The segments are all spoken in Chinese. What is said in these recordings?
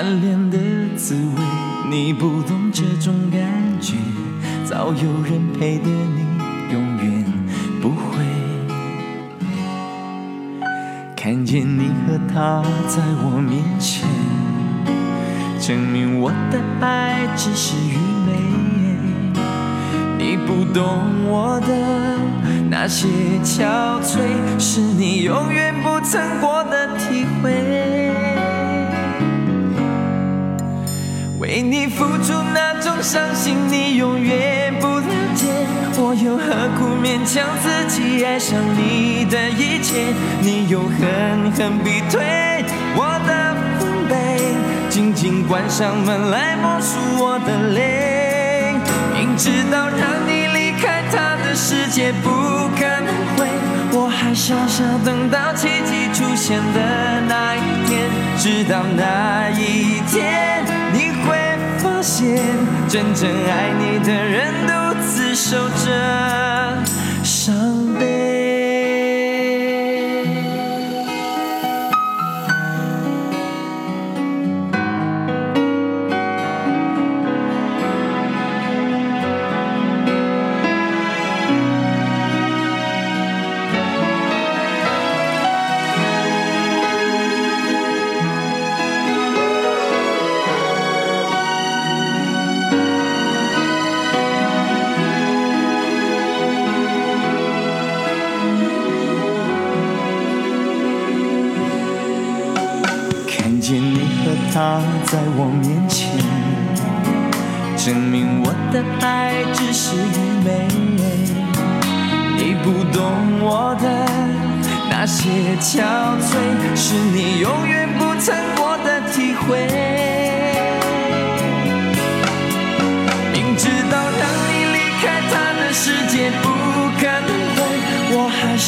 暗恋的滋味，你不懂这种感觉，早有人陪的你永远不会。看见你和他在我面前，证明我的爱只是愚昧。你不懂我的那些憔悴，是你永远不曾过的体会。为你付出那种伤心，你永远不了解。我又何苦勉强自己爱上你的一切？你又狠狠逼退我的防备，紧紧关上门来默数我的泪。明知道让你离开他的世界不可能会，我还傻傻等到奇迹出现的那一天。直到那一天，你现，真正爱你的人独自守着。他在我面前，证明我的爱只是愚昧。你不懂我的那些憔悴，是你永远不曾过的体会。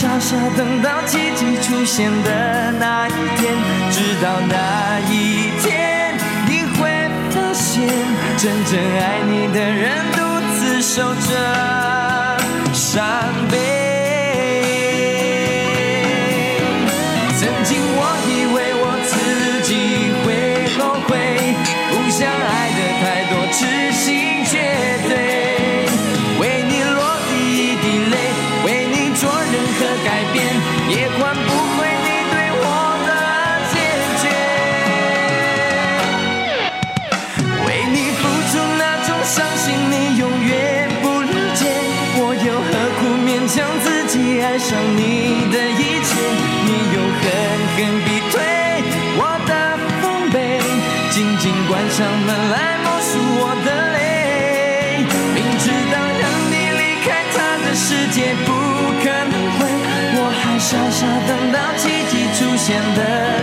傻傻等到奇迹出现的那一天，直到那一天。你会发现真正爱你的人独自守着上你的一切，你又狠狠逼退我的防备，紧紧关上门来默数我的泪。明知道让你离开他的世界不可能会，我还傻傻等到奇迹出现的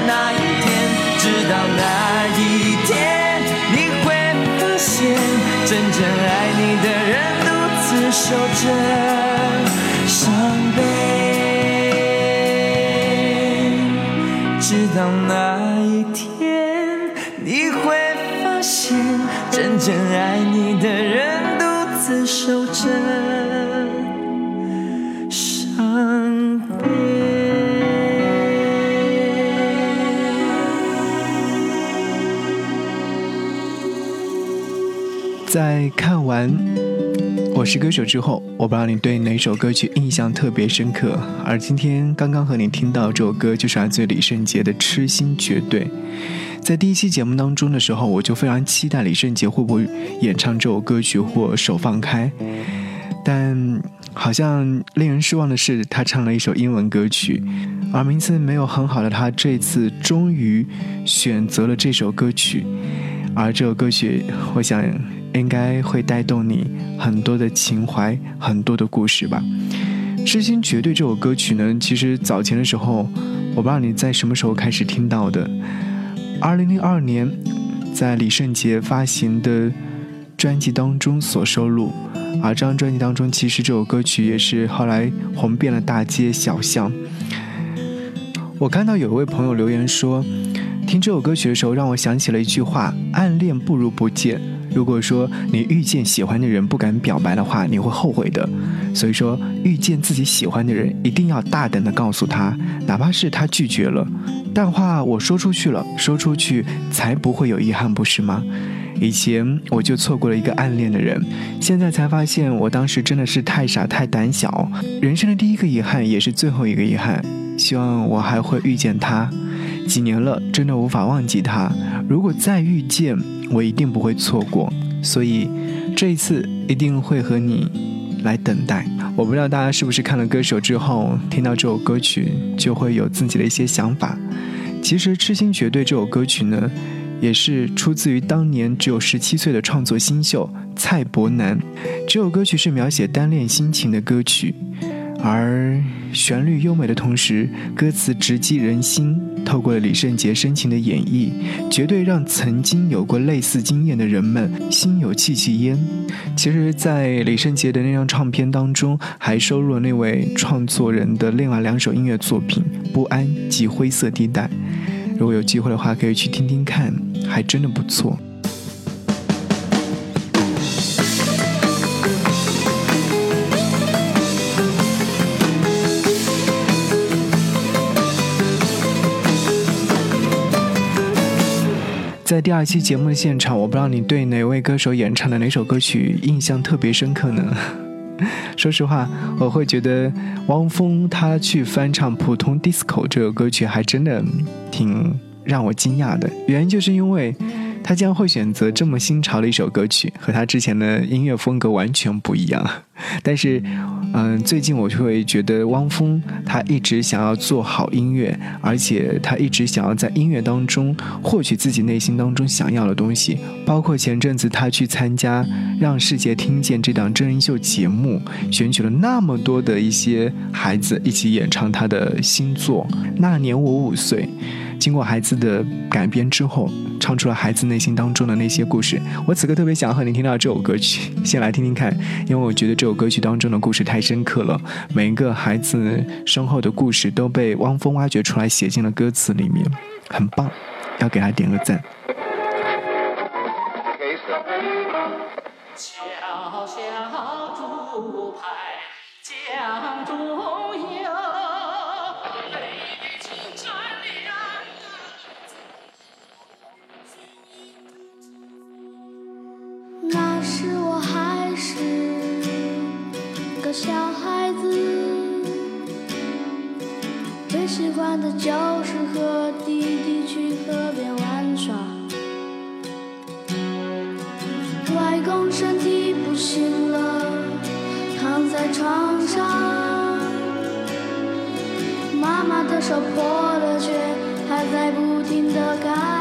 那一天。直到那一天，你会发现，真正爱你的人独自守着。看完。我是歌手之后，我不知道你对哪首歌曲印象特别深刻。而今天刚刚和你听到这首歌，就是来自李圣杰的《痴心绝对》。在第一期节目当中的时候，我就非常期待李圣杰会不会演唱这首歌曲或手放开。但好像令人失望的是，他唱了一首英文歌曲，而名字没有很好的他，这次终于选择了这首歌曲。而这首歌曲，我想。应该会带动你很多的情怀，很多的故事吧。《痴心绝对》这首歌曲呢，其实早前的时候，我不知道你在什么时候开始听到的。二零零二年，在李圣杰发行的专辑当中所收录。而这张专辑当中，其实这首歌曲也是后来红遍了大街小巷。我看到有一位朋友留言说，听这首歌曲的时候，让我想起了一句话：“暗恋不如不见。”如果说你遇见喜欢的人不敢表白的话，你会后悔的。所以说，遇见自己喜欢的人，一定要大胆的告诉他，哪怕是他拒绝了，但话我说出去了，说出去才不会有遗憾，不是吗？以前我就错过了一个暗恋的人，现在才发现我当时真的是太傻太胆小。人生的第一个遗憾，也是最后一个遗憾。希望我还会遇见他。几年了，真的无法忘记他。如果再遇见，我一定不会错过。所以这一次一定会和你来等待。我不知道大家是不是看了歌手之后，听到这首歌曲就会有自己的一些想法。其实《痴心绝对》这首歌曲呢。也是出自于当年只有十七岁的创作新秀蔡伯南。这首歌曲是描写单恋心情的歌曲，而旋律优美的同时，歌词直击人心。透过了李圣杰深情的演绎，绝对让曾经有过类似经验的人们心有戚戚焉。其实，在李圣杰的那张唱片当中，还收录了那位创作人的另外两首音乐作品《不安》及《灰色地带》。如果有机会的话，可以去听听看，还真的不错。在第二期节目的现场，我不知道你对哪位歌手演唱的哪首歌曲印象特别深刻呢？说实话，我会觉得汪峰他去翻唱《普通 disco》这首歌曲，还真的挺让我惊讶的。原因就是因为他将会选择这么新潮的一首歌曲，和他之前的音乐风格完全不一样。但是。嗯，最近我就会觉得汪峰他一直想要做好音乐，而且他一直想要在音乐当中获取自己内心当中想要的东西。包括前阵子他去参加《让世界听见》这档真人秀节目，选取了那么多的一些孩子一起演唱他的新作《那年我五岁》。经过孩子的改编之后，唱出了孩子内心当中的那些故事。我此刻特别想和你听到这首歌曲，先来听听看，因为我觉得这首歌曲当中的故事太深刻了，每一个孩子身后的故事都被汪峰挖掘出来，写进了歌词里面，很棒，要给他点个赞。小小竹排江中他的教室和弟弟去河边玩耍。外公身体不行了，躺在床上。妈妈的手破了，却还在不停地干。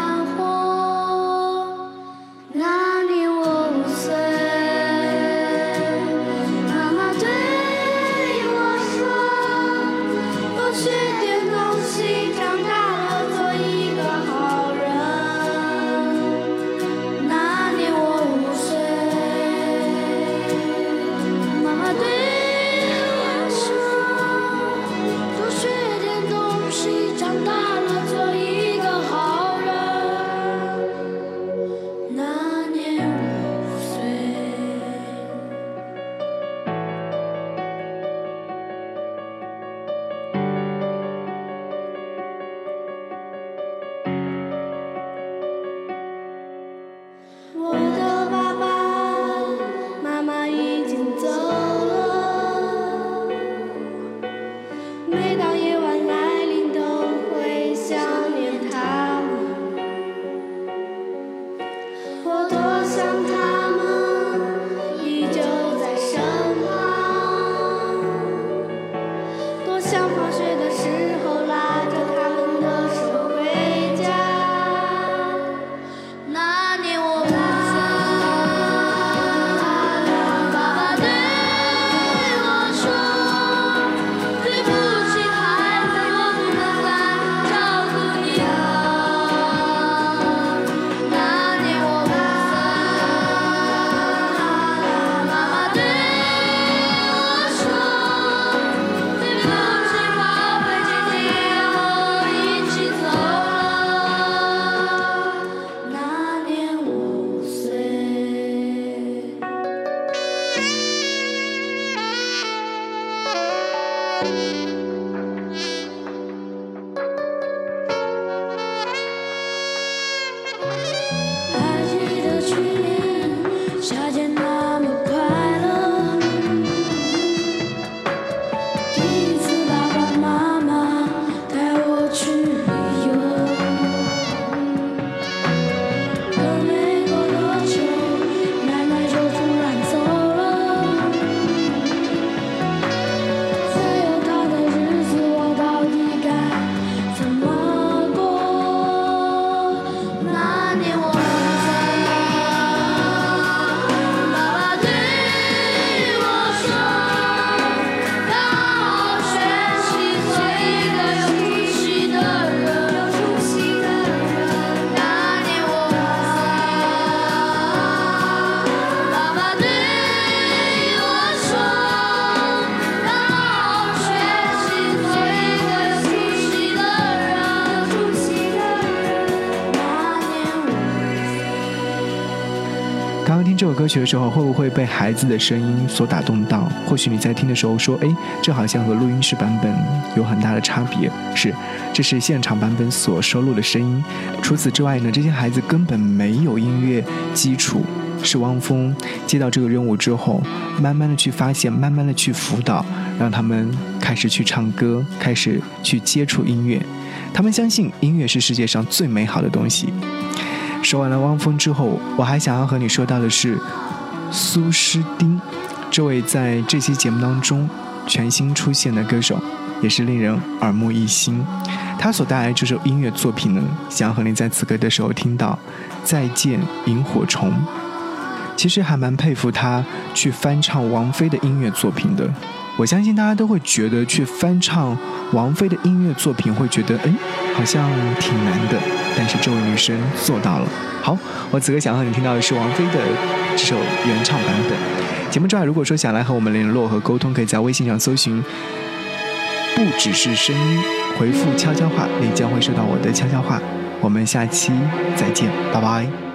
刚刚听这首歌曲的时候，会不会被孩子的声音所打动到？或许你在听的时候说：“哎，这好像和录音室版本有很大的差别。”是，这是现场版本所收录的声音。除此之外呢，这些孩子根本没有音乐基础。是汪峰接到这个任务之后，慢慢的去发现，慢慢的去辅导，让他们开始去唱歌，开始去接触音乐。他们相信音乐是世界上最美好的东西。说完了汪峰之后，我还想要和你说到的是苏诗丁，这位在这期节目当中全新出现的歌手，也是令人耳目一新。他所带来这首音乐作品呢，想要和你在此刻的时候听到《再见萤火虫》。其实还蛮佩服他去翻唱王菲的音乐作品的。我相信大家都会觉得去翻唱王菲的音乐作品，会觉得哎，好像挺难的。但是这位女生做到了。好，我此刻想和你听到的是王菲的这首原唱版本。节目之外，如果说想来和我们联络和沟通，可以在微信上搜寻“不只是声音”，回复“悄悄话”，你将会收到我的悄悄话。我们下期再见，拜拜。